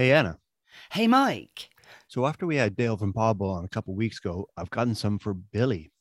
Hey, Anna. Hey, Mike. So after we had Dale from Pawable on a couple weeks ago, I've gotten some for Billy.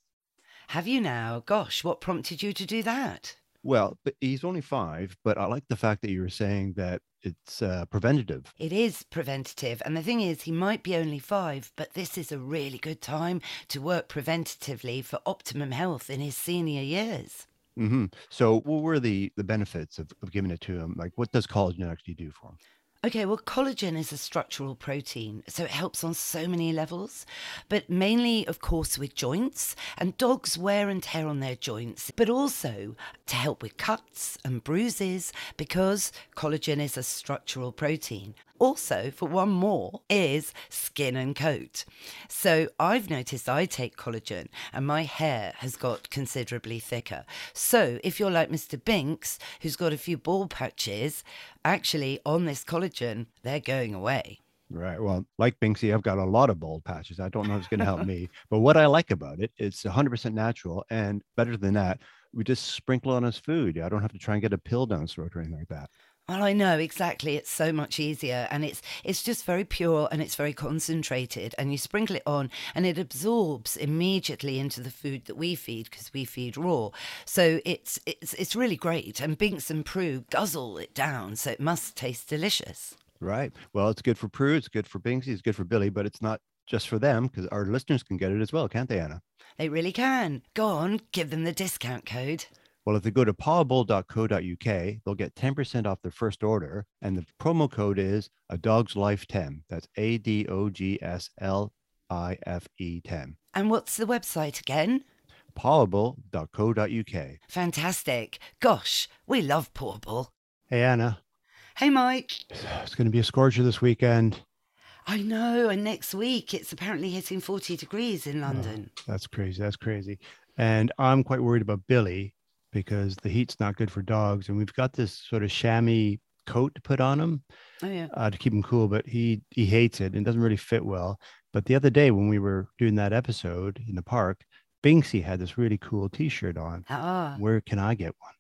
Have you now? Gosh, what prompted you to do that? Well, he's only five, but I like the fact that you were saying that it's uh, preventative. It is preventative. And the thing is, he might be only five, but this is a really good time to work preventatively for optimum health in his senior years. Mm-hmm. So, what were the the benefits of, of giving it to him? Like, what does collagen actually do for him? Okay, well, collagen is a structural protein, so it helps on so many levels, but mainly, of course, with joints and dogs wear and tear on their joints, but also to help with cuts and bruises because collagen is a structural protein. Also, for one more, is skin and coat. So I've noticed I take collagen and my hair has got considerably thicker. So if you're like Mr. Binks, who's got a few bald patches, actually on this collagen, they're going away. Right. Well, like Binksy, I've got a lot of bald patches. I don't know if it's going to help me, but what I like about it, it's 100% natural. And better than that, we just sprinkle on his food. I don't have to try and get a pill down his throat or anything like that. Well, I know exactly. It's so much easier, and it's it's just very pure and it's very concentrated. And you sprinkle it on, and it absorbs immediately into the food that we feed because we feed raw. So it's it's it's really great. And Binks and Prue guzzle it down, so it must taste delicious. Right. Well, it's good for Prue, it's good for Binksy, it's good for Billy, but it's not just for them because our listeners can get it as well, can't they, Anna? They really can. Go on, give them the discount code. Well, if they go to pawable.co.uk, they'll get 10% off their first order. And the promo code is a dog's life 10. That's A D O G S L I F E 10. And what's the website again? Pawable.co.uk. Fantastic. Gosh, we love Pawable. Hey, Anna, Hey, Mike. it's going to be a scorcher this weekend. I know. And next week, it's apparently hitting 40 degrees in oh, London. That's crazy. That's crazy. And I'm quite worried about Billy because the heat's not good for dogs. And we've got this sort of chamois coat to put on him Oh, yeah. uh, to keep him cool, but he he hates it and doesn't really fit well. But the other day when we were doing that episode in the park, Binksy had this really cool T-shirt on. Ah. Where can I get one?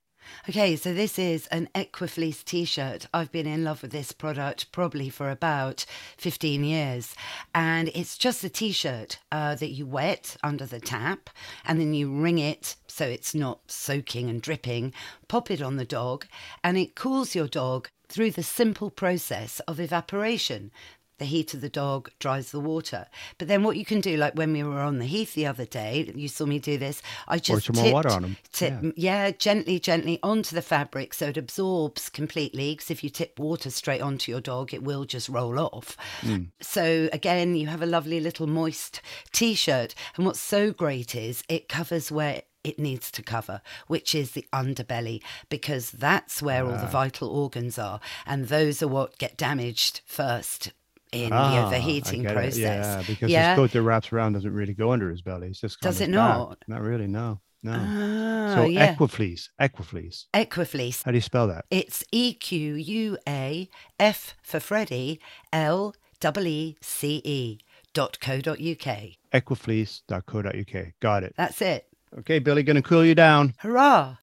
Okay, so this is an Equafleece t shirt. I've been in love with this product probably for about 15 years. And it's just a t shirt uh, that you wet under the tap and then you wring it so it's not soaking and dripping, pop it on the dog, and it cools your dog through the simple process of evaporation. The heat of the dog dries the water. But then what you can do, like when we were on the heath the other day, you saw me do this. I just some more water tipped- on 'em. tip, yeah. gently, gently onto the fabric so it absorbs completely. Because if you tip water straight onto your dog, it will just roll off. Mm. So again, you have a lovely little moist t-shirt. And what's so great is it covers where it needs to cover, which is the underbelly, because that's where all the ah. vital organs are, and those are what get damaged first in Ah, the overheating get it. process. Yeah, because Yeah. his coat that wraps around doesn't really go under his belly. It's just Does it not? Not really. No, no. Ah, so yeah. Equafleece, Equafleece. Equafleece. How do you spell that? It's E Q U A F for Freddie L E C E dot co dot uk. Equafleece dot co dot uk. Got it. That's it. Okay, Billy, gonna cool you down. Hurrah!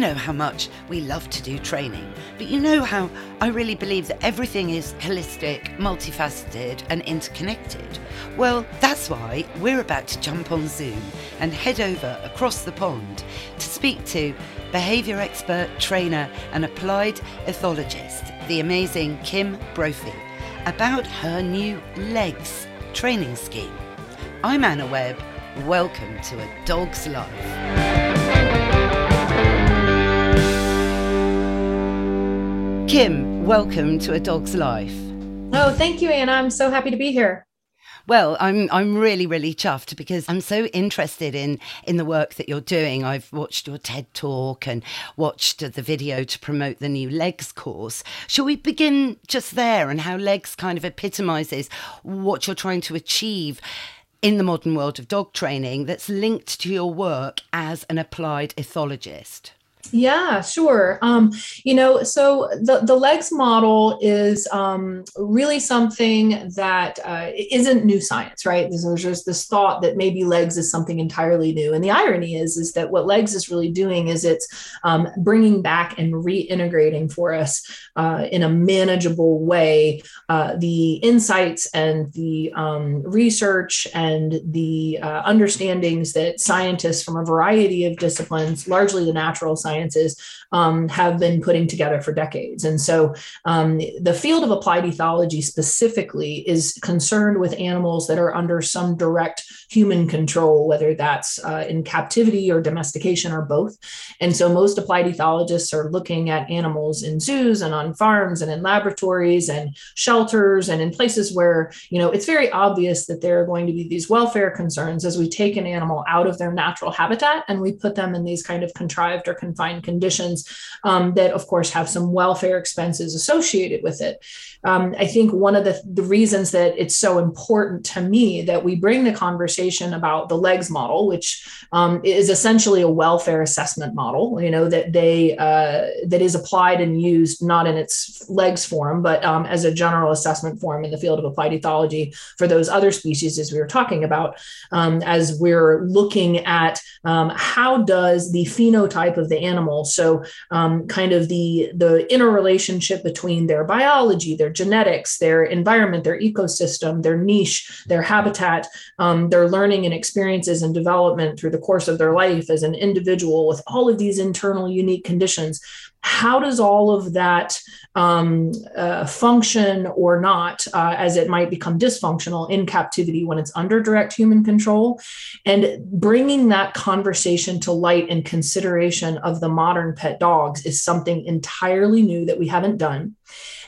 You know how much we love to do training, but you know how I really believe that everything is holistic, multifaceted, and interconnected. Well, that's why we're about to jump on Zoom and head over across the pond to speak to behaviour expert, trainer, and applied ethologist, the amazing Kim Brophey, about her new LEGS training scheme. I'm Anna Webb. Welcome to A Dog's Life. Kim, welcome to A Dog's Life. Oh, thank you, Anna. I'm so happy to be here. Well, I'm I'm really really chuffed because I'm so interested in in the work that you're doing. I've watched your TED talk and watched the video to promote the new legs course. Shall we begin just there and how legs kind of epitomizes what you're trying to achieve in the modern world of dog training that's linked to your work as an applied ethologist? Yeah, sure. Um, you know, so the, the legs model is um, really something that uh, not new science, right? There's, there's just this thought that maybe legs is something entirely new. And the irony is, is that what legs is really doing is it's um, bringing back and reintegrating for us uh, in a manageable way uh, the insights and the um, research and the uh, understandings that scientists from a variety of disciplines, largely the natural science, sciences um, have been putting together for decades. And so um, the field of applied ethology specifically is concerned with animals that are under some direct human control, whether that's uh, in captivity or domestication or both. And so most applied ethologists are looking at animals in zoos and on farms and in laboratories and shelters and in places where, you know, it's very obvious that there are going to be these welfare concerns as we take an animal out of their natural habitat and we put them in these kind of contrived or confined conditions um, that, of course, have some welfare expenses associated with it. Um, I think one of the, the reasons that it's so important to me that we bring the conversation about the legs model, which um, is essentially a welfare assessment model, you know, that they uh, that is applied and used not in its legs form, but um, as a general assessment form in the field of applied ethology for those other species as we were talking about, um, as we're looking at um, how does the phenotype of the animal, so um, kind of the the interrelationship between their biology, their genetics, their environment, their ecosystem, their niche, their habitat, um, their learning and experiences and development through the course of their life as an individual with all of these internal unique conditions how does all of that um, uh, function or not uh, as it might become dysfunctional in captivity when it's under direct human control? And bringing that conversation to light and consideration of the modern pet dogs is something entirely new that we haven't done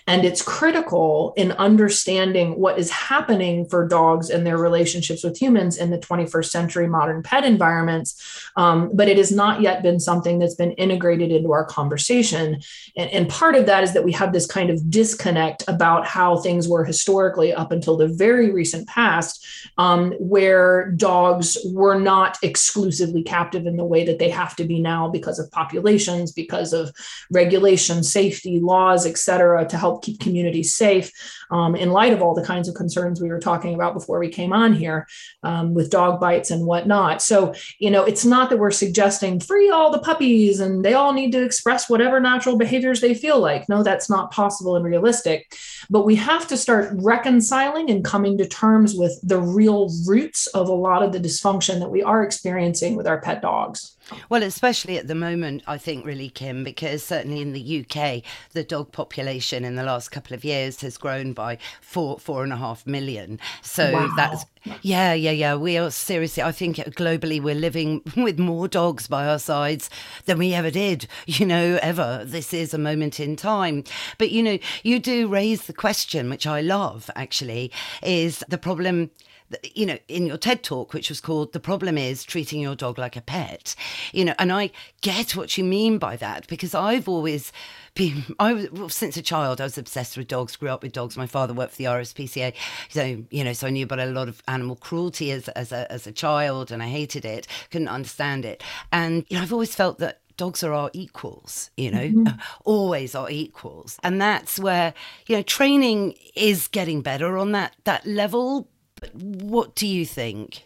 and it's critical in understanding what is happening for dogs and their relationships with humans in the 21st century modern pet environments. Um, but it has not yet been something that's been integrated into our conversation. And, and part of that is that we have this kind of disconnect about how things were historically up until the very recent past, um, where dogs were not exclusively captive in the way that they have to be now because of populations, because of regulation, safety, laws, et cetera, to help help keep communities safe um, in light of all the kinds of concerns we were talking about before we came on here um, with dog bites and whatnot. So, you know, it's not that we're suggesting free all the puppies and they all need to express whatever natural behaviors they feel like. No, that's not possible and realistic. But we have to start reconciling and coming to terms with the real roots of a lot of the dysfunction that we are experiencing with our pet dogs. Well, especially at the moment, I think, really, Kim, because certainly in the UK, the dog population in the last couple of years has grown by four, four and a half million. So wow. that's, yeah, yeah, yeah. We are seriously, I think uh, globally, we're living with more dogs by our sides than we ever did, you know, ever. This is a moment in time. But, you know, you do raise the question, which I love actually, is the problem you know, in your TED talk, which was called The Problem is Treating Your Dog Like a Pet, you know, and I get what you mean by that because I've always been, I was, well, since a child, I was obsessed with dogs, grew up with dogs. My father worked for the RSPCA. So, you know, so I knew about a lot of animal cruelty as, as, a, as a child and I hated it, couldn't understand it. And, you know, I've always felt that dogs are our equals, you know, mm-hmm. always our equals. And that's where, you know, training is getting better on that that level, what do you think?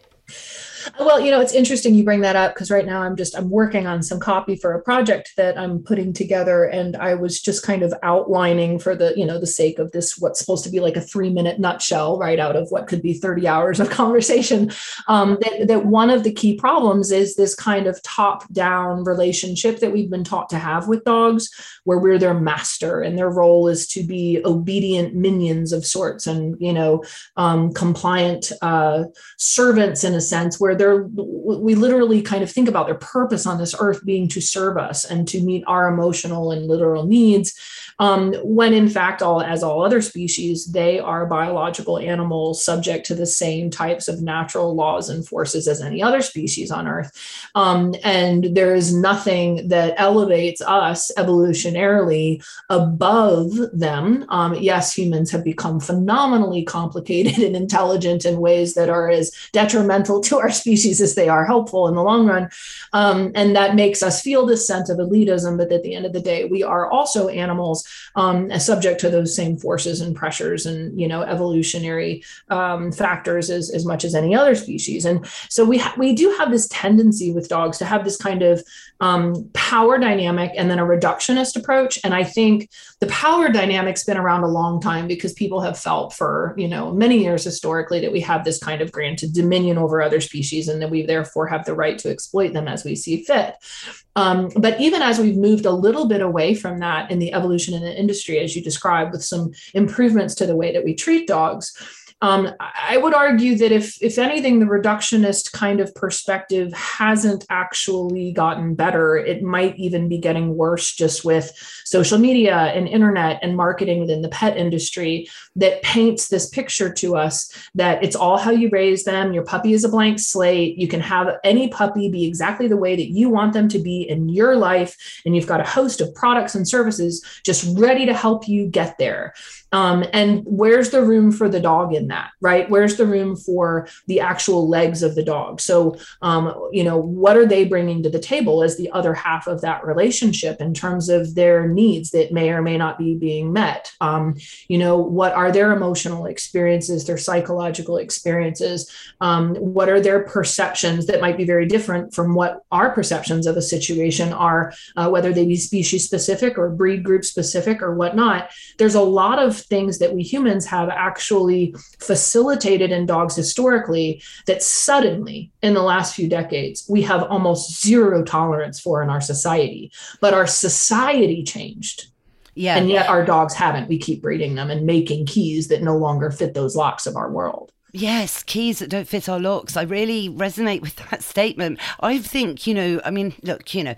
Well, you know, it's interesting you bring that up because right now I'm just I'm working on some copy for a project that I'm putting together and I was just kind of outlining for the, you know, the sake of this what's supposed to be like a 3-minute nutshell right out of what could be 30 hours of conversation. Um, that, that one of the key problems is this kind of top-down relationship that we've been taught to have with dogs where we're their master and their role is to be obedient minions of sorts and, you know, um, compliant uh, servants in a sense where they're we literally kind of think about their purpose on this earth being to serve us and to meet our emotional and literal needs um, when in fact, all as all other species, they are biological animals subject to the same types of natural laws and forces as any other species on Earth. Um, and there is nothing that elevates us evolutionarily above them. Um, yes, humans have become phenomenally complicated and intelligent in ways that are as detrimental to our species as they are helpful in the long run. Um, and that makes us feel this sense of elitism, but at the end of the day, we are also animals um, subject to those same forces and pressures and, you know, evolutionary um, factors as, as much as any other species. And so we, ha- we do have this tendency with dogs to have this kind of um, power dynamic and then a reductionist approach. And I think the power dynamic's been around a long time because people have felt for, you know, many years historically that we have this kind of granted dominion over other species and that we therefore have the right to exploit them as we see fit. Um, but even as we've moved a little bit away from that in the evolution in the industry, as you described, with some improvements to the way that we treat dogs, um, I would argue that if, if anything, the reductionist kind of perspective hasn't actually gotten better. It might even be getting worse just with social media and internet and marketing within the pet industry that paints this picture to us that it's all how you raise them. Your puppy is a blank slate. You can have any puppy be exactly the way that you want them to be in your life. And you've got a host of products and services just ready to help you get there. Um, and where's the room for the dog in that, right? Where's the room for the actual legs of the dog? So, um, you know, what are they bringing to the table as the other half of that relationship in terms of their needs that may or may not be being met? Um, you know, what are their emotional experiences, their psychological experiences? Um, what are their perceptions that might be very different from what our perceptions of a situation are, uh, whether they be species specific or breed group specific or whatnot? There's a lot of things that we humans have actually facilitated in dogs historically that suddenly in the last few decades we have almost zero tolerance for in our society. But our society changed. Yeah. And yet our dogs haven't. We keep breeding them and making keys that no longer fit those locks of our world. Yes, keys that don't fit our locks. I really resonate with that statement. I think, you know, I mean, look, you know,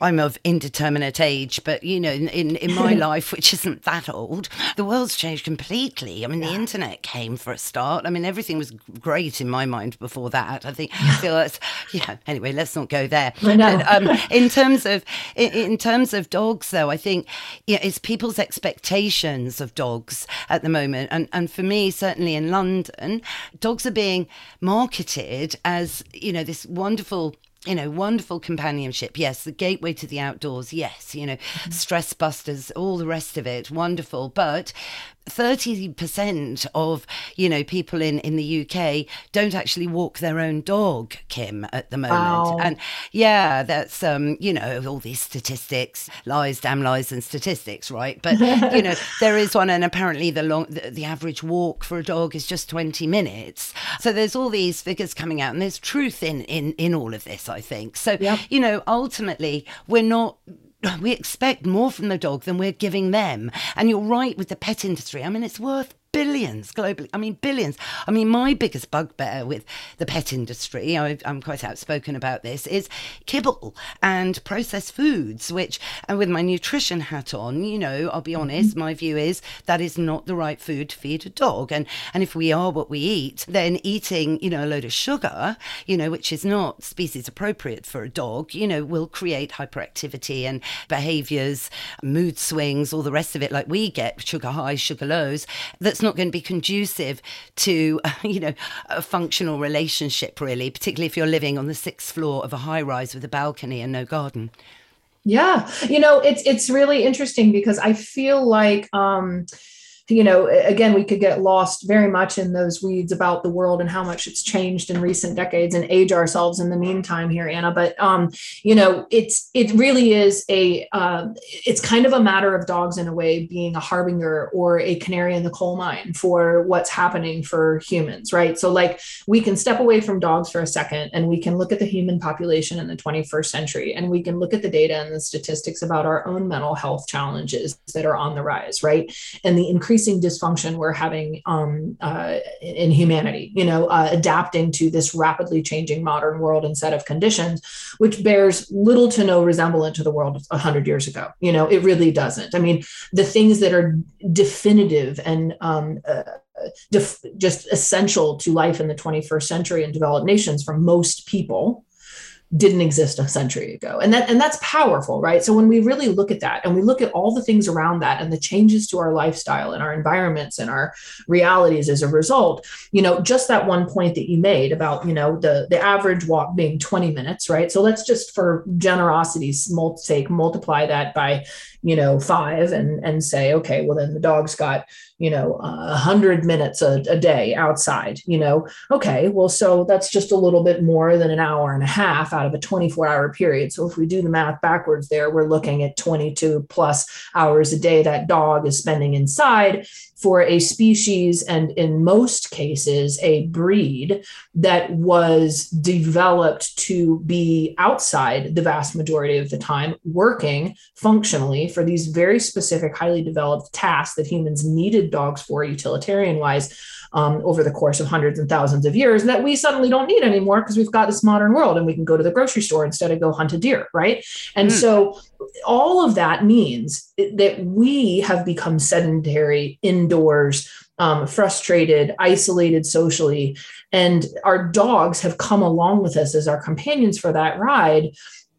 I'm of indeterminate age, but you know, in, in, in my life, which isn't that old, the world's changed completely. I mean, the internet came for a start. I mean, everything was great in my mind before that. I think feel that's yeah. Anyway, let's not go there. But, um, in terms of in, in, terms of dogs, though, I think yeah, it's people's expectations of dogs at the moment, and and for me, certainly in London, dogs are being marketed as you know this wonderful you know, wonderful companionship. Yes, the gateway to the outdoors. Yes, you know, mm-hmm. stress busters, all the rest of it. Wonderful. But 30% of, you know, people in, in the UK don't actually walk their own dog, Kim, at the moment. Wow. And yeah, that's, um, you know, all these statistics, lies, damn lies and statistics, right? But, you know, there is one and apparently the long, the, the average walk for a dog is just 20 minutes. So there's all these figures coming out and there's truth in, in, in all of this, I think. So, yep. you know, ultimately we're not we expect more from the dog than we're giving them. And you're right with the pet industry. I mean, it's worth billions globally. I mean, billions. I mean, my biggest bugbear with the pet industry, I, am quite outspoken about this, is kibble and processed foods, which, and with my nutrition hat on, you know, I'll be mm-hmm. honest, my view is that is not the right food to feed a dog. And, and if we are what we eat, then eating, you know, a load of sugar, you know, which is not species appropriate for a dog, you know, will create hyperactivity and behaviors, mood swings, all the rest of it, like we get sugar highs, sugar lows. That's that's not going to be conducive to, you know, a functional relationship, really, particularly if you're living on the sixth floor of a high rise with a balcony and no garden. Yeah, you know, it's it's really interesting because I feel like um, you know, again, we could get lost very much in those weeds about the world and how much it's changed in recent decades and age ourselves in the meantime here, Anna. But um, you know, it's it really is a uh, it's kind of a matter of dogs in a way being a harbinger or a canary in the coal mine for what's happening for humans, right? So like we can step away from dogs for a second and we can look at the human population in the 21st century and we can look at the data and the statistics about our own mental health challenges that are on the rise, right? And the increase increasing dysfunction we're having um, uh, in humanity, you know, uh, adapting to this rapidly changing modern world and set of conditions, which bears little to no resemblance to the world 100 years ago. You know, it really doesn't. I mean, the things that are definitive and um, uh, just essential to life in the 21st century in developed nations for most people didn't exist a century ago. And that and that's powerful right? So when we really look at that and we look at all the things around that and the changes to our lifestyle and our environments and our realities as a result you know just that one point that you made about you know the the average walk being 20 minutes right? So let's just for generosity's sake multiply that by you know five and and say okay well then the dog's got you know a hundred minutes a, a day outside you know? Okay well so that's just a little bit more than an hour and a half out of a 24 hour period. So if we do the math backwards there we're looking at 22 plus hours a day that dog is spending inside for a species and in most cases a breed that was developed to be outside the vast majority of the time working functionally for these very specific highly developed tasks that humans needed dogs for utilitarian wise um, over the course of hundreds and thousands of years that we suddenly don't need anymore because we've got this modern world and we can go to the grocery store instead of go hunt a deer, right? And mm. so all of that means that we have become sedentary indoors. Um, frustrated, isolated socially. And our dogs have come along with us as our companions for that ride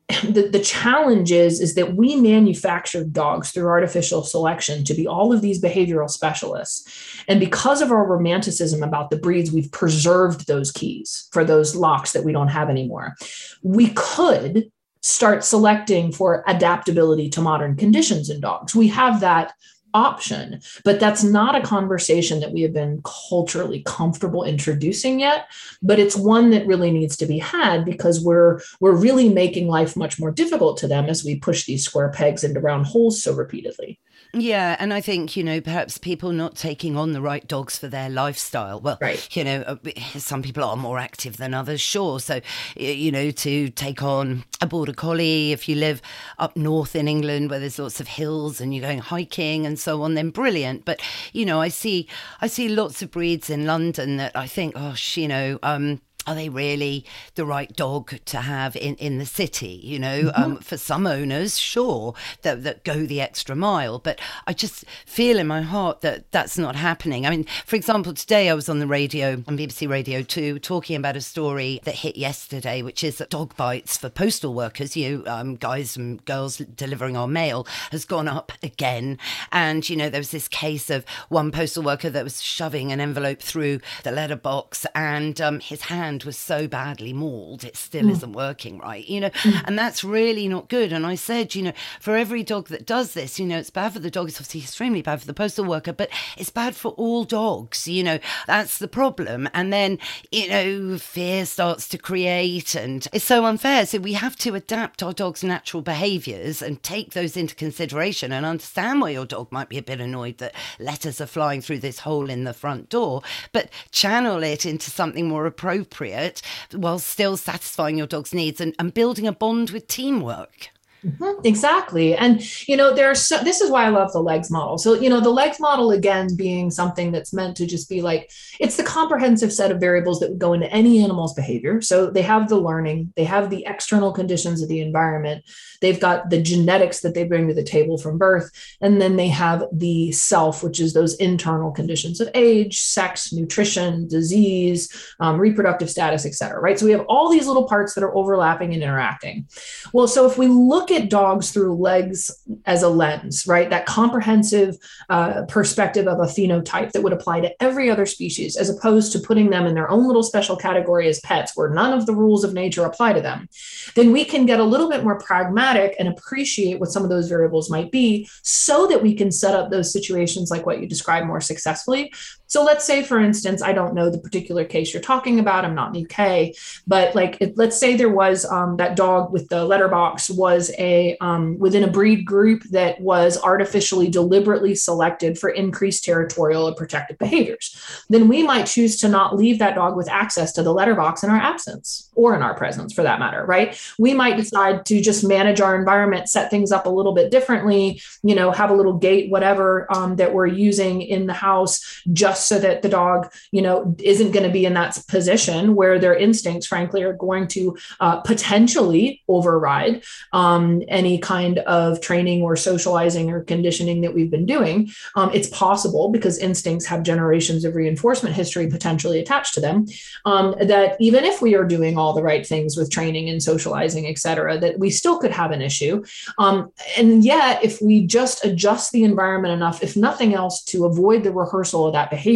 the, the challenge is, is that we manufactured dogs through artificial selection to be all of these behavioral specialists. And because of our romanticism about the breeds, we've preserved those keys for those locks that we don't have anymore. We could start selecting for adaptability to modern conditions in dogs. We have that option but that's not a conversation that we have been culturally comfortable introducing yet but it's one that really needs to be had because we're we're really making life much more difficult to them as we push these square pegs into round holes so repeatedly yeah, and I think, you know, perhaps people not taking on the right dogs for their lifestyle. Well, right. you know, uh, some people are more active than others, sure. So, you know, to take on a border collie, if you live up north in England where there's lots of hills and you're going hiking and so on, then brilliant. But, you know, I see I see lots of breeds in London that I think, gosh, you know, um, are they really the right dog to have in, in the city? You know, mm-hmm. um, for some owners, sure, that, that go the extra mile. But I just feel in my heart that that's not happening. I mean, for example, today I was on the radio, on BBC Radio 2, talking about a story that hit yesterday, which is that dog bites for postal workers, you um, guys and girls delivering our mail, has gone up again. And, you know, there was this case of one postal worker that was shoving an envelope through the letterbox and um, his hand was so badly mauled, it still mm. isn't working right, you know, mm. and that's really not good. And I said, you know, for every dog that does this, you know, it's bad for the dog, it's obviously extremely bad for the postal worker, but it's bad for all dogs, you know, that's the problem. And then, you know, fear starts to create, and it's so unfair. So we have to adapt our dog's natural behaviors and take those into consideration and understand why your dog might be a bit annoyed that letters are flying through this hole in the front door, but channel it into something more appropriate appropriate while still satisfying your dog's needs and, and building a bond with teamwork. Mm-hmm, exactly. And, you know, there's so, this is why I love the legs model. So, you know, the legs model, again, being something that's meant to just be like, it's the comprehensive set of variables that would go into any animal's behavior. So they have the learning, they have the external conditions of the environment, they've got the genetics that they bring to the table from birth, and then they have the self, which is those internal conditions of age, sex, nutrition, disease, um, reproductive status, et cetera, right? So we have all these little parts that are overlapping and interacting. Well, so if we look look at dogs through legs as a lens, right? That comprehensive uh, perspective of a phenotype that would apply to every other species, as opposed to putting them in their own little special category as pets where none of the rules of nature apply to them, then we can get a little bit more pragmatic and appreciate what some of those variables might be so that we can set up those situations like what you described more successfully so let's say, for instance, I don't know the particular case you're talking about. I'm not in UK, but like, let's say there was um, that dog with the letterbox was a um, within a breed group that was artificially deliberately selected for increased territorial or protective behaviors then we might choose to not leave that dog with access to the letter box in our absence or in our presence for that matter right we might decide to just manage our environment set things up a little bit differently you know have a little gate whatever um, that we're using in the house just so that the dog you know isn't going to be in that position where their instincts frankly are going to uh, potentially override um, any kind of training or socializing or conditioning that we've been doing. Um, it's possible because instincts have generations of reinforcement history potentially attached to them. Um, that even if we are doing all the right things with training and socializing, et cetera, that we still could have an issue. Um, and yet, if we just adjust the environment enough, if nothing else, to avoid the rehearsal of that behavior,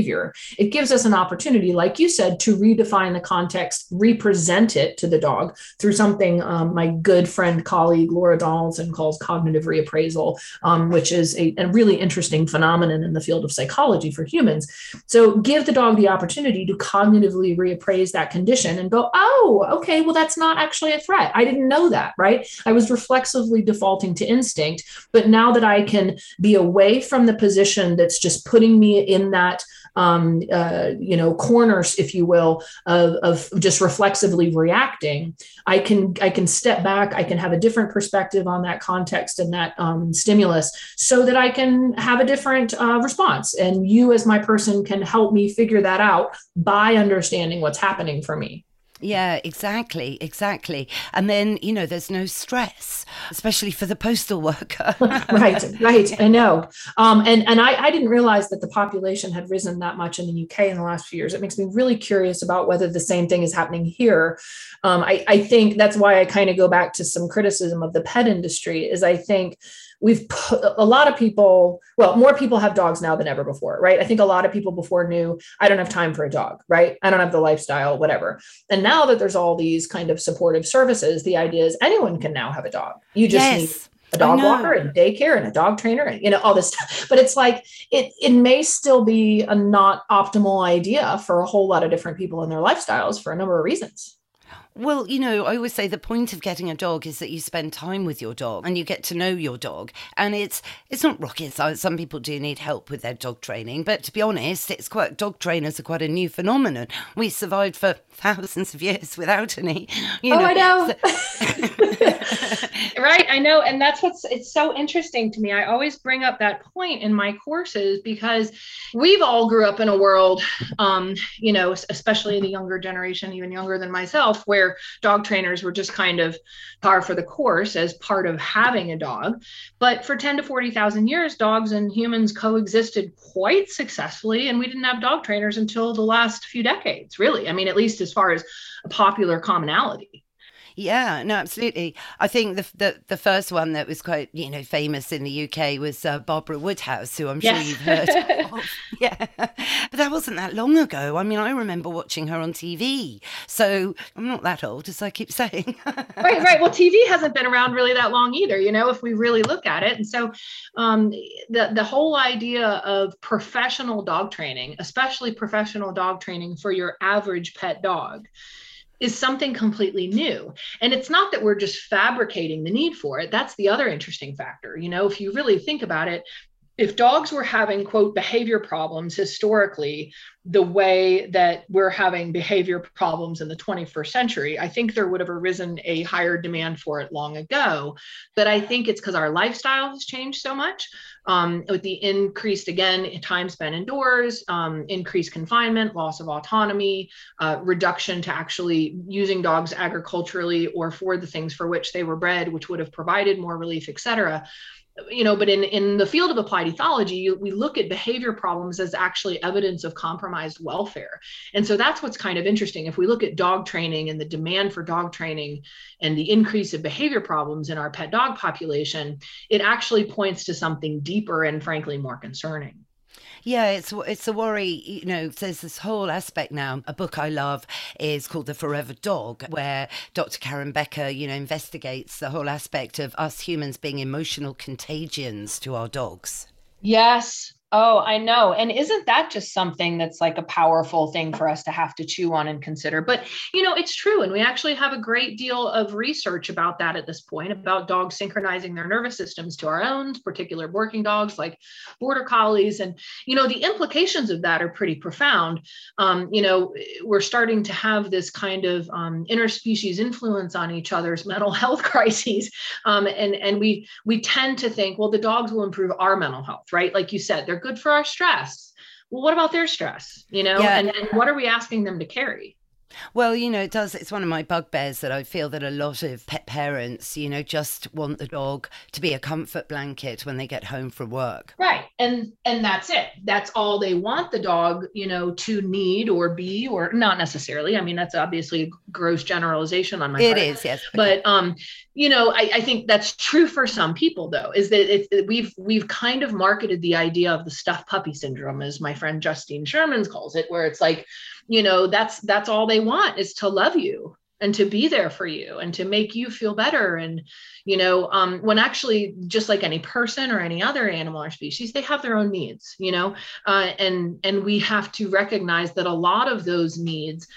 it gives us an opportunity, like you said, to redefine the context, represent it to the dog through something um, my good friend, colleague Laura Donaldson calls cognitive reappraisal, um, which is a, a, really interesting phenomenon in the field of psychology for humans. So give the dog the opportunity to cognitively reappraise that condition and go, oh, okay, well, that's not actually a threat. I didn't know that, right? I was reflexively defaulting to instinct. But now that I can be away from the position that's just putting me in that um, uh, you know corners if you will of, of just reflexively reacting i can i can step back i can have a different perspective on that context and that um, stimulus so that i can have a different uh, response. And you as my person can help me figure that out by understanding what's happening for me yeah, exactly, exactly. And then, you know, there's no stress, especially for the postal worker. right, right. I know. Um, and and I, I didn't realize that the population had risen that much in the UK in the last few years. It makes me really curious about whether the same thing is happening here. Um, I, I think that's why I kind of go back to some criticism of the pet industry is I think we've put a lot of people well more people have dogs now than ever before right? I think a lot of people before knew i don't have time for a dog right? I don't have the lifestyle whatever. And now that there's all these kind of supportive services the idea is anyone can now have a dog. You just yes. need a dog walker and daycare and a dog trainer and you know all this stuff. But it's like it it may still be a not optimal idea for a whole lot of different people in their lifestyles for a number of reasons well, you know, I always say the point of getting a dog is that you spend time with your dog and you get to know your dog. And it's it's not rocket science. Some people do need help with their dog training, but to be honest, it's quite dog trainers are quite a new phenomenon. We survived for thousands of years without any. You oh, know, I know. So- right, I know, and that's what's it's so interesting to me. I always bring up that point in my courses because we've all grew up in a world, um, you know, especially the younger generation, even younger than myself, where where dog trainers were just kind of par for the course as part of having a dog. But for 10 to 40,000 years, dogs and humans coexisted quite successfully. And we didn't have dog trainers until the last few decades, really. I mean, at least as far as a popular commonality. Yeah, no, absolutely. I think the, the the first one that was quite you know famous in the UK was uh, Barbara Woodhouse, who I'm sure you've heard of. Yeah, but that wasn't that long ago. I mean, I remember watching her on TV, so I'm not that old, as I keep saying. right, right. Well, TV hasn't been around really that long either. You know, if we really look at it, and so um, the the whole idea of professional dog training, especially professional dog training for your average pet dog is something completely new. And it's not that we're just fabricating the need for it. That's the other interesting factor. You know, if you really think about it, if dogs were having quote behavior problems historically the way that we're having behavior problems in the 21st century i think there would have arisen a higher demand for it long ago. But i think it's because our lifestyle has changed so much um, with the increased again time spent indoors um, increased confinement loss of autonomy uh, reduction to actually using dogs agriculturally or for the things for which they were bred which would have provided more relief et cetera you know but in in the field of applied ethology we look at behavior problems as actually evidence of compromised welfare. And so that's what's kind of interesting. If we look at dog training and the demand for dog training and the increase of behavior problems in our pet dog population it actually points to something deeper and frankly more concerning yeah, it's it's a worry. You know, there's this whole aspect now. A book I love is called The Forever Dog, where Dr. Karen Becker, you know, investigates the whole aspect of us humans being emotional contagions to our dogs. Yes, Oh, I know. And isn't that just something that's like a powerful thing for us to have to chew on and consider? But, you know, it's true. And we actually have a great deal of research about that at this point about dogs synchronizing their nervous systems to our own, particular working dogs like border collies. And, you know, the implications of that are pretty profound. Um, you know, we're starting to have this kind of um, interspecies influence on each other's mental health crises. Um, and, and we, we tend to think, well, the dogs will improve our mental health, right? Like you said, they're good for our stress. Well, what about their stress? You know, yeah. and, and what are we asking them to carry? Well, you know, it does. It's one of my bugbears that I feel that a lot of pet parents, you know, just want the dog to be a comfort blanket when they get home from work. Right. And and that's it. That's all they want the dog, you know, to need or be or not necessarily. I mean, that's obviously a gross generalization on my It part. is, yes. But um, you know, I, I think that's true for some people though, is that it's we've we've kind of marketed the idea of the stuffed puppy syndrome, as my friend Justine Schuurmans calls it, where it's like you know that's that's all they want is to love you and to be there for you and to make you feel better. And you know um, when actually just like any person or any other animal or species they have their own needs you know uh, and and we have to recognize that a lot of those needs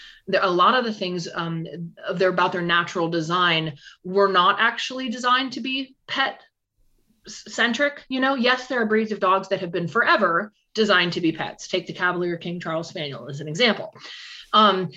a lot of the things um, they're about their natural design were not actually designed to be pet centric you know. Yes there are breeds of dogs that have been forever designed to be pets. Take the Cavalier King Charles Spaniel as an example. Um,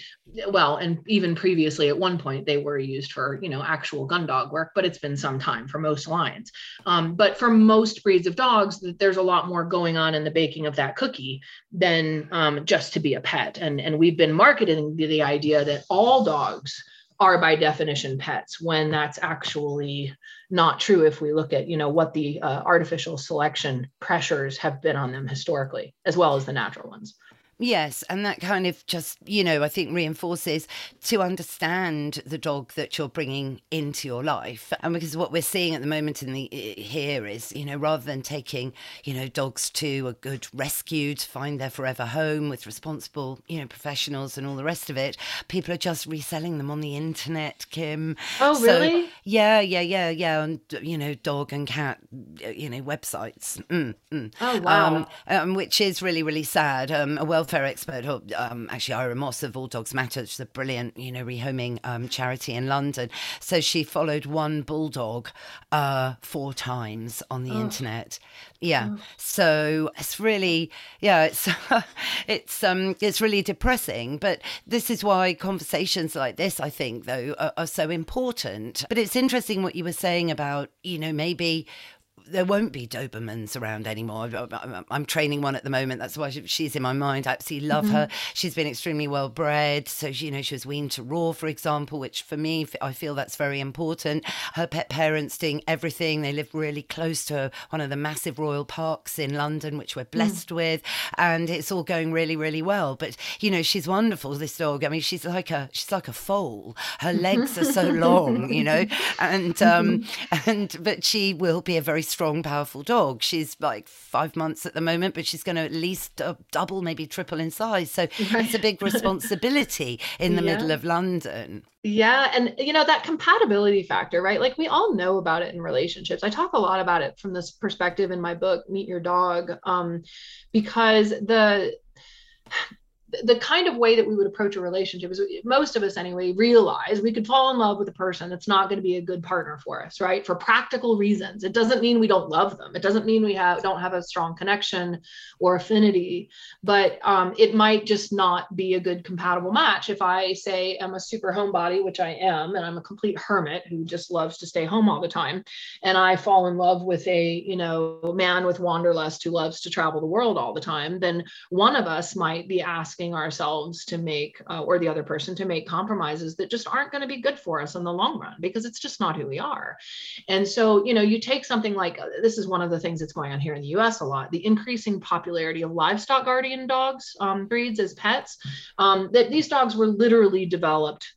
well, and even previously at one point they were used for, you know, actual gun dog work, but it's been some time for most lines. Um, but for most breeds of dogs, there's a lot more going on in the baking of that cookie than um, just to be a pet. And, and we've been marketing the, the idea that all dogs are by definition pets when that's actually not true if we look at you know what the uh, artificial selection pressures have been on them historically as well as the natural ones Yes, and that kind of just, you know, I think reinforces to understand the dog that you're bringing into your life. And because what we're seeing at the moment in the here is, you know, rather than taking, you know, dogs to a good rescue to find their forever home with responsible, you know, professionals and all the rest of it, people are just reselling them on the internet, Kim. Oh, so, really? Yeah, yeah, yeah, yeah. And, you know, dog and cat, you know, websites. Mm, mm. Oh, wow. Um, um, which is really, really sad. Um, a well welfare expert, um, actually Ira Moss of All Dogs Matter, which is a brilliant, you know, rehoming um, charity in London. So she followed one bulldog uh, four times on the oh. internet. Yeah. Oh. So it's really, yeah, it's it's um it's really depressing. But this is why conversations like this, I think, though, are, are so important. But it's interesting what you were saying about, you know, maybe there won't be Dobermans around anymore. I'm training one at the moment. That's why she's in my mind. I absolutely love mm-hmm. her. She's been extremely well bred. So, she, you know, she was weaned to raw, for example, which for me, I feel that's very important. Her pet parents doing everything. They live really close to one of the massive royal parks in London, which we're mm. blessed mm. with. And it's all going really, really well. But, you know, she's wonderful, this dog. I mean, she's like a, she's like a foal. Her legs are so long, you know, and, um, and, but she will be a very strong strong, powerful dog. She's like five months at the moment, but she's going to at least uh, double, maybe triple in size. So it's a big responsibility in the yeah. middle of London. Yeah. And, you know, that compatibility factor, right? Like we all know about it in relationships. I talk a lot about it from this perspective in my book, Meet Your Dog, um, because the, the kind of way that we would approach a relationship is most of us anyway realize we could fall in love with a person that's not going to be a good partner for us right? For practical reasons. It doesn't mean we don't love them. It doesn't mean we have don't have a strong connection or affinity but um, it might just not be a good compatible match if i say i'm a super homebody which i am and i'm a complete hermit who just loves to stay home all the time and i fall in love with a you know man with wanderlust who loves to travel the world all the time then one of us might be asked asking ourselves to make uh, or the other person to make compromises that just aren't going to be good for us in the long run because it's just not who we are. And so you know you take something like uh, this is one of the things that's going on here in the us a lot the increasing popularity of livestock guardian dogs um, breeds as pets um, that these dogs were literally developed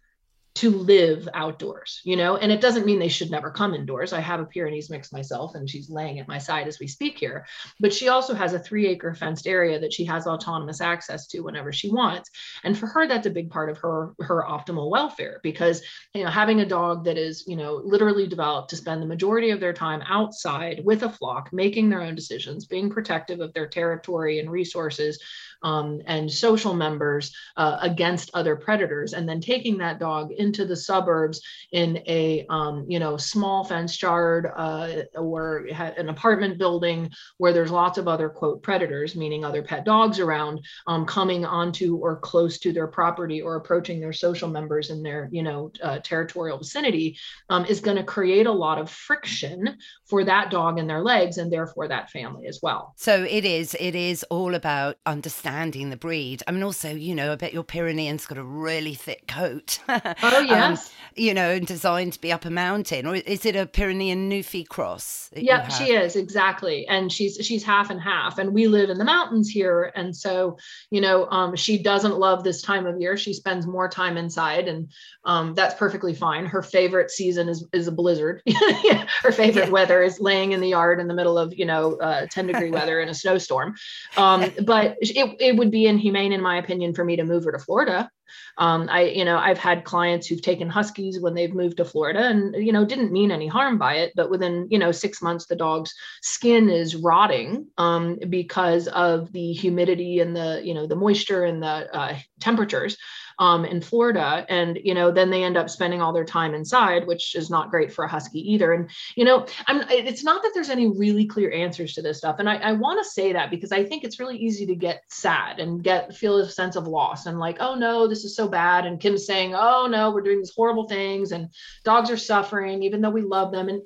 to live outdoors, you know, and it doesn't mean they should never come indoors. I have a Pyrenees mix myself and she's laying at my side as we speak here, but she also has a three acre fenced area that she has autonomous access to whenever she wants. And for her, that's a big part of her, her optimal welfare because, you know, having a dog that is, you know, literally developed to spend the majority of their time outside with a flock, making their own decisions, being protective of their territory and resources, um, and social members uh, against other predators, and then taking that dog into the suburbs in a um, you know small fenced yard uh, or an apartment building where there's lots of other quote predators, meaning other pet dogs around, um, coming onto or close to their property or approaching their social members in their you know uh, territorial vicinity, um, is going to create a lot of friction for that dog and their legs, and therefore that family as well. So it is. It is all about understanding the breed. I mean, also, you know, I bet your Pyrenean's got a really thick coat. Oh, um, yes. um, you know, designed to be up a mountain. Or is it a Pyrenean Newfie cross? Yeah, she is exactly. And she's she's half and half. And we live in the mountains here. And so, you know, um, she doesn't love this time of year. She spends more time inside, and um, that's perfectly fine. Her favorite season is is a blizzard. Her favorite yeah. weather is laying in the yard in the middle of, you know, uh, 10 degree weather in a snowstorm. Um, but it, it would be inhumane, in my opinion, for me to move her to Florida. Um, I, you know, I've had clients who've taken huskies when they've moved to Florida and, you know, didn't mean any harm by it. But within, you know, six months, the dog's skin is rotting um, because of the humidity and the, you know, the moisture and the uh, temperatures um, in Florida. And, you know, then they end up spending all their time inside, which is not great for a husky either. And, you know, I'm, it's not that there's any really clear answers to this stuff. And I, I want to say that because I think it's really easy to get sad and get, feel a sense of loss and like, oh no, this is so bad. And Kim's saying, oh no, we're doing these horrible things and dogs are suffering, even though we love them. And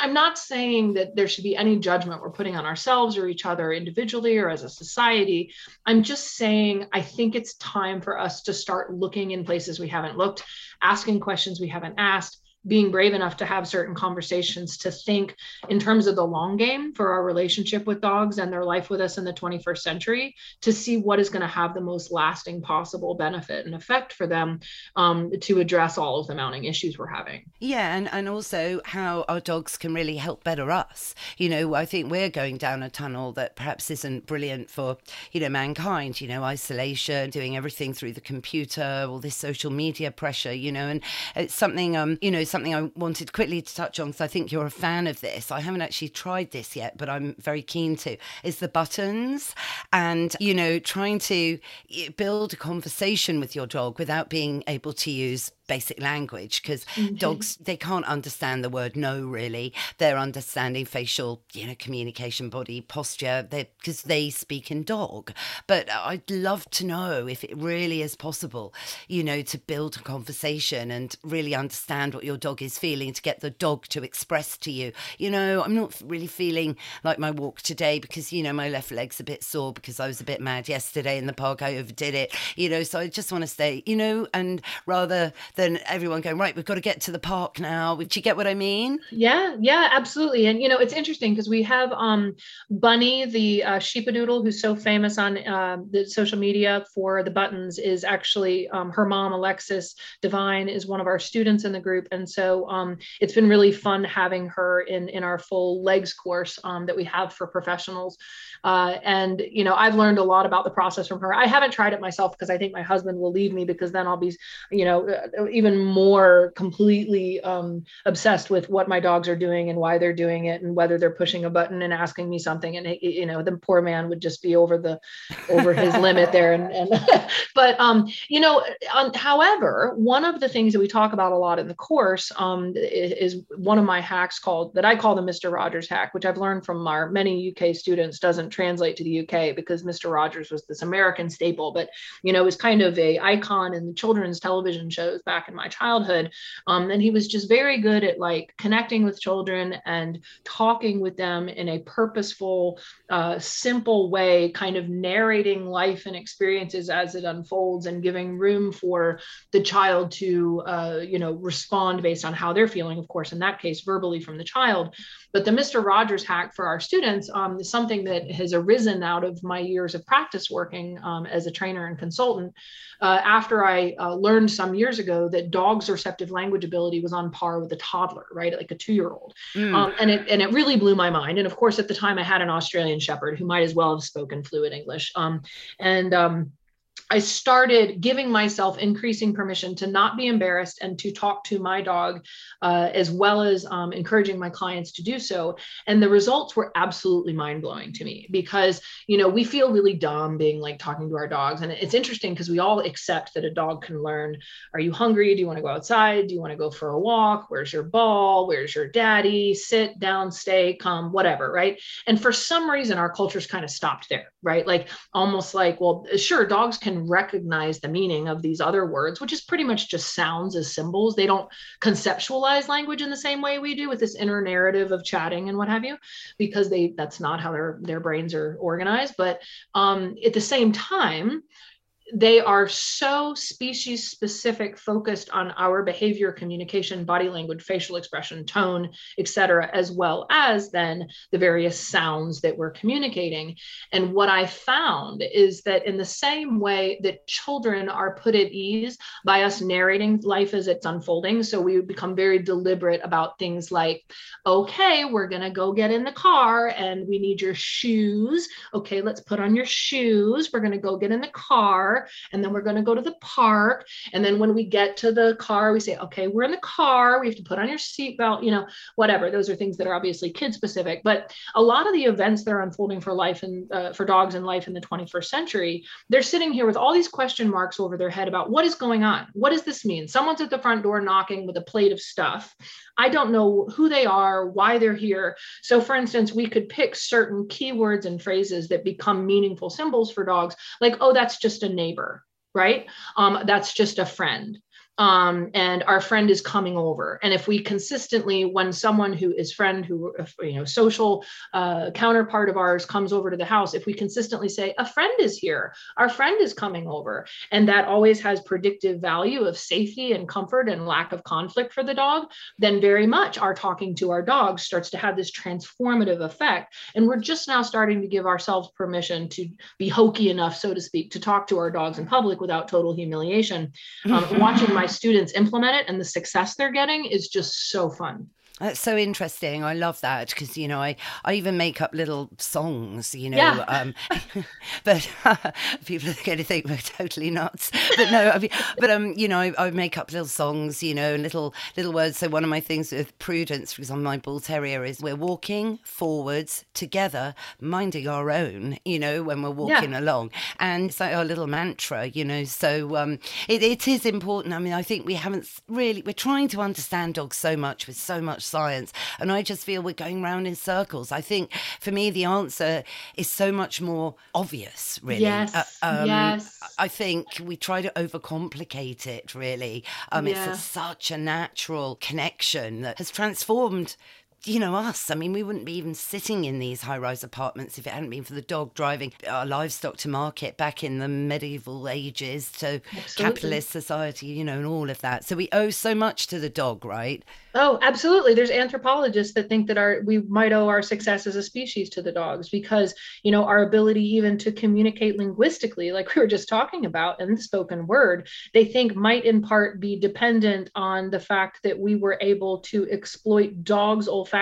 I'm not saying that there should be any judgment we're putting on ourselves or each other individually or as a society. I'm just saying, I think it's time for us to start looking in places we haven't looked, asking questions we haven't asked, being brave enough to have certain conversations to think in terms of the long game for our relationship with dogs and their life with us in the 21st century to see what is going to have the most lasting possible benefit and effect for them um, to address all of the mounting issues we're having. Yeah and, and also how our dogs can really help better us. You know i think we're going down a tunnel that perhaps isn't brilliant for you know mankind you know isolation doing everything through the computer all this social media pressure you know and it's something um you know something I wanted quickly to touch on because I think you're a fan of this. I haven't actually tried this yet, but I'm very keen to. Is the buttons and, you know, trying to eh, build a conversation with your dog without being able to use basic language because mm-hmm. dogs they can't understand the word no really. They're understanding facial you know communication body posture. Because they speak in dog. But i'd love to know if it really is possible you know to build a conversation and really understand what your dog is feeling to get the dog to express to you. You know i'm not really feeling like my walk today because you know my left leg's a bit sore because i was a bit mad yesterday in the park i overdid it you know so i just want to stay you know and rather than everyone going right we've got to get to the park now. Do you get what i mean? Yeah yeah absolutely. And you know it's interesting because we have um bunny the uh, sheepadoodle who's so famous on uh, the social media for the buttons is actually um, her mom alexis devine is one of our students in the group. And so um, it's been really fun having her in in our full legs course um, that we have for professionals. Uh, and you know i've learned a lot about the process from her. I haven't tried it myself because i think my husband will leave me because then i'll be you know uh, even more completely um, obsessed with what my dogs are doing and why they're doing it and whether they're pushing a button and asking me something and you know the poor man would just be over the over his limit there and, and but um you know um, however one of the things that we talk about a lot in the course um, is, is one of my hacks called that i call the mr rogers hack which i've learned from our many uk students doesn't translate to the UK because Mr. Rogers was this American staple, but you know was kind of a icon in the children's television shows back in my childhood. Um, and he was just very good at like connecting with children and talking with them in a purposeful, uh, simple way, kind of narrating life and experiences as it unfolds and giving room for the child to uh, you know respond based on how they're feeling. Of course, in that case, verbally from the child. But the Mr. Rogers hack for our students um, is something that has arisen out of my years of practice working um, as a trainer and consultant. Uh, after I uh, learned some years ago ago that dogs' receptive language ability was on par with a toddler, right? Like a two-year-old. Mm. Um, and it and it really blew my mind. And of course, at the time, I had an Australian Shepherd who might as well have spoken fluent English. Um, and um, I started giving myself increasing permission to not be embarrassed and to talk to my dog, uh, as well as um, encouraging my clients to do so. And the results were absolutely mind blowing to me because, you know, we feel really dumb being like talking to our dogs. And it's interesting because we all accept that a dog can learn Are you hungry? Do you want to go outside? Do you want to go for a walk? Where's your ball? Where's your daddy? Sit down, stay, come, whatever. Right. And for some reason, our culture's kind of stopped there, right? Like almost like, well, sure, dogs can recognize the meaning of these other words, which is pretty much just sounds as symbols. They don't conceptualize language in the same way we do with this inner narrative of chatting and what have you, because they that's not how their their brains are organized. But um, at the same time, they are so species specific focused on our behavior communication body language facial expression tone etc as well as then the various sounds that we're communicating. And what i found is that in the same way that children are put at ease by us narrating life as it's unfolding so we would become very deliberate about things like okay we're going to go get in the car and we need your shoes. Okay let's put on your shoes. We're going to go get in the car and then we're going to go to the park. And then when we get to the car we say okay we're in the car. We have to put on your seatbelt you know whatever. Those are things that are obviously kid specific but a lot of the events that are unfolding for life and uh, for dogs and life in the 21st century they're sitting here with all these question marks over their head about what is going on? What does this mean? Someone's at the front door knocking with a plate of stuff I don't know who they are, why they're here. So, for instance, we could pick certain keywords and phrases that become meaningful symbols for dogs, like, oh, that's just a neighbor, right? Um, that's just a friend um, and our friend is coming over. And if we consistently, when someone who is friend, who you know, social uh, counterpart of ours comes over to the house, if we consistently say a friend is here, our friend is coming over, and that always has predictive value of safety and comfort and lack of conflict for the dog, then very much our talking to our dog starts to have this transformative effect. And we're just now starting to give ourselves permission to be hokey enough, so to speak, to talk to our dogs in public without total humiliation. Um, watching my my students implement it and the success they're getting is just so fun. That's so interesting. I love that because you know I, I even make up little songs. You know, Yeah. um, but people are going to think we're totally nuts. But no, I mean, but um, you know, I, I make up little songs. You know, little little words. So one of my things with Prudence, for example, my bull terrier is we're walking forwards together, minding our own. You know, when we're walking along, and it's like our little mantra. You know, so um, it, it is important. I mean, I think we haven't really. We're trying to understand dogs so much with so much science, and I just feel we're going round in circles. I think for me, the answer is so much more obvious. Really, Yes, yes. I think we try to overcomplicate it. Really, um, Yeah. it's a, such a natural connection that has transformed. You know, us. I mean, we wouldn't be even sitting in these high rise apartments if it hadn't been for the dog driving our livestock to market back in the medieval ages to capitalist society, you know, and all of that. So we owe so much to the dog, right? Oh, absolutely. There's anthropologists that think that our we might owe our success as a species to the dogs because, you know, our ability even to communicate linguistically, like we were just talking about in the spoken word, they think might in part be dependent on the fact that we were able to exploit dogs' olfactory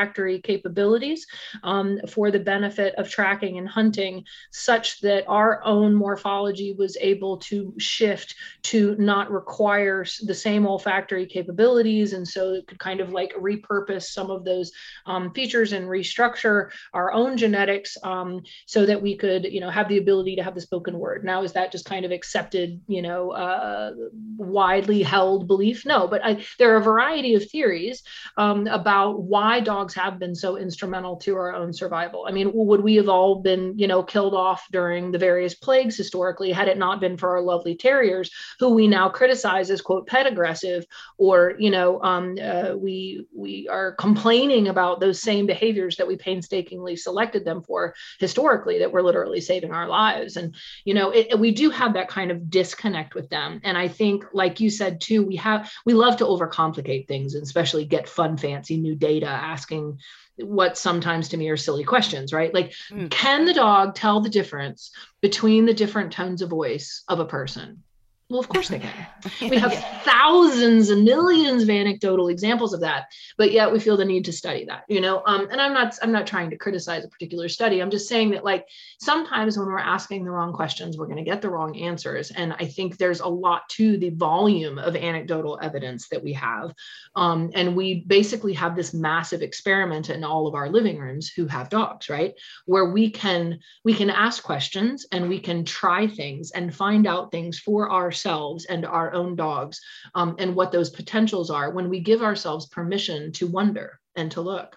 capabilities um, for the benefit of tracking and hunting, such that our own morphology was able to shift to not require the same olfactory capabilities. And so it could kind of like repurpose some of those um, features and restructure our own genetics um, so that we could, you know, have the ability to have the spoken word. Now, is that just kind of accepted, you know, uh, widely held belief? No, but I, there are a variety of theories um, about why dogs have been so instrumental to our own survival. I mean, would we have all been, you know, killed off during the various plagues historically had it not been for our lovely terriers, who we now criticize as quote pet aggressive, or you know, um, uh, we we are complaining about those same behaviors that we painstakingly selected them for historically, that were literally saving our lives. And you know, it, we do have that kind of disconnect with them. And I think, like you said too, we have we love to overcomplicate things, and especially get fun, fancy new data, asking what sometimes to me are silly questions, right? Like, Mm. can the dog tell the difference between the different tones of voice of a person? Well, of course they can. We have thousands and millions of anecdotal examples of that, but yet we feel the need to study that, you know. Um, and I'm not I'm not trying to criticize a particular study. I'm just saying that like sometimes when we're asking the wrong questions, we're going to get the wrong answers. And I think there's a lot to the volume of anecdotal evidence that we have. Um, and we basically have this massive experiment in all of our living rooms who have dogs, right? Where we can we can ask questions and we can try things and find out things for ourselves ourselves and our own dogs um, and what those potentials are when we give ourselves permission to wonder and to look.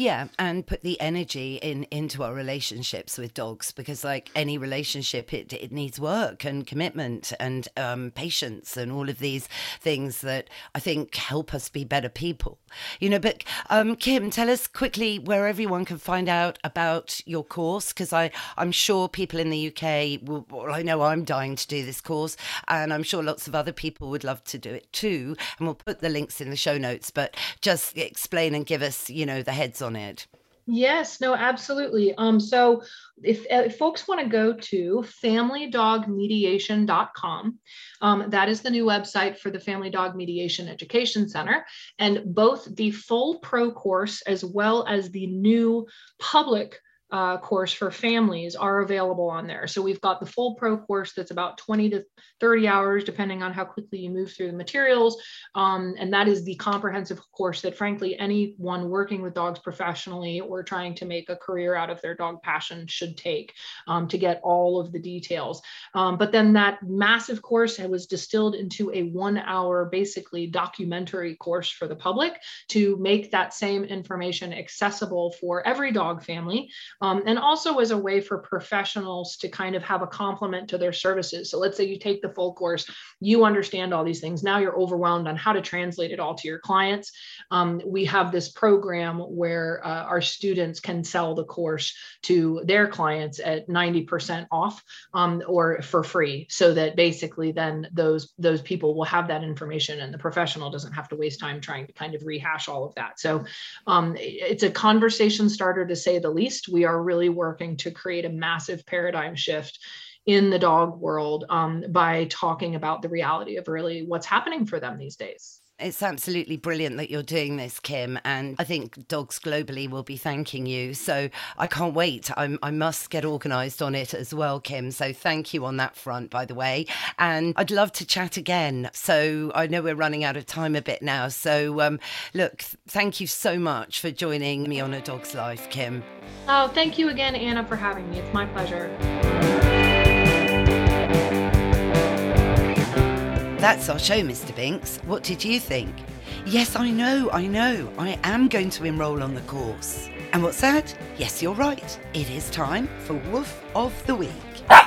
Yeah, and put the energy in into our relationships with dogs because, like any relationship, it it needs work and commitment and um, patience and all of these things that I think help us be better people. You know, but um, Kim, tell us quickly where everyone can find out about your course because I I'm sure people in the UK will. Well, I know I'm dying to do this course, and I'm sure lots of other people would love to do it too. And we'll put the links in the show notes. But just explain and give us, you know, the heads on it. Yes, no, absolutely. Um, so if, if folks want to go to familydogmediation.com, um, that is the new website for the Family Dog Mediation Education Center. And both the full pro course as well as the new public uh, course for families are available on there. So we've got the full pro course that's about 20 to 30 hours, depending on how quickly you move through the materials. Um, and that is the comprehensive course that, frankly, anyone working with dogs professionally or trying to make a career out of their dog passion should take um, to get all of the details. Um, but then that massive course was distilled into a one hour, basically documentary course for the public to make that same information accessible for every dog family um, and also as a way for professionals to kind of have a complement to their services. So let's say you take the full course, you understand all these things. Now you're overwhelmed on how to translate it all to your clients. Um, we have this program where uh, our students can sell the course to their clients at 90% off um, or for free, so that basically then those those people will have that information and the professional doesn't have to waste time trying to kind of rehash all of that. So um, it's a conversation starter to say the least. We are really working to create a massive paradigm shift in the dog world um, by talking about the reality of really what's happening for them these days. It's absolutely brilliant that you're doing this, Kim. And I think dogs globally will be thanking you. So I can't wait. I'm, i must get organised on it as well, Kim. So thank you on that front, by the way. And I'd love to chat again. So I know we're running out of time a bit now. So um, look, thank you so much for joining me on A Dog's Life, Kim. Oh, thank you again, Anna, for having me. It's my pleasure. That's our show, Mr. Binks. What did you think? Yes, I know, I know. I am going to enrol on the course. And what's that? Yes, you're right. It is time for Woof of the Week.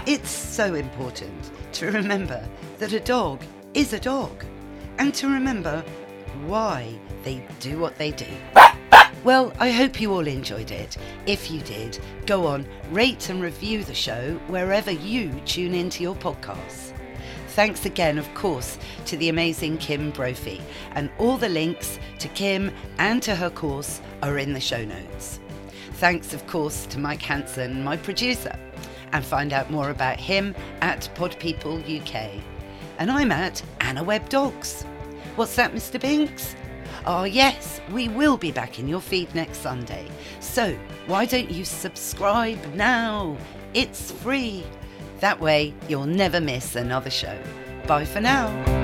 It's so important to remember that a dog is a dog and to remember why they do what they do. Well, I hope you all enjoyed it. If you did, go on, rate and review the show wherever you tune into your podcasts. Thanks again, of course, to the amazing Kim Brophey, and all the links to Kim and to her course are in the show notes. Thanks, of course, to Mike Hanson, my producer, and find out more about him at Pod People UK. And I'm at Anna Webb Dogs. What's that, Mr. Binks? Oh, yes, we will be back in your feed next Sunday. So why don't you subscribe now? It's free. That way, you'll never miss another show. Bye for now.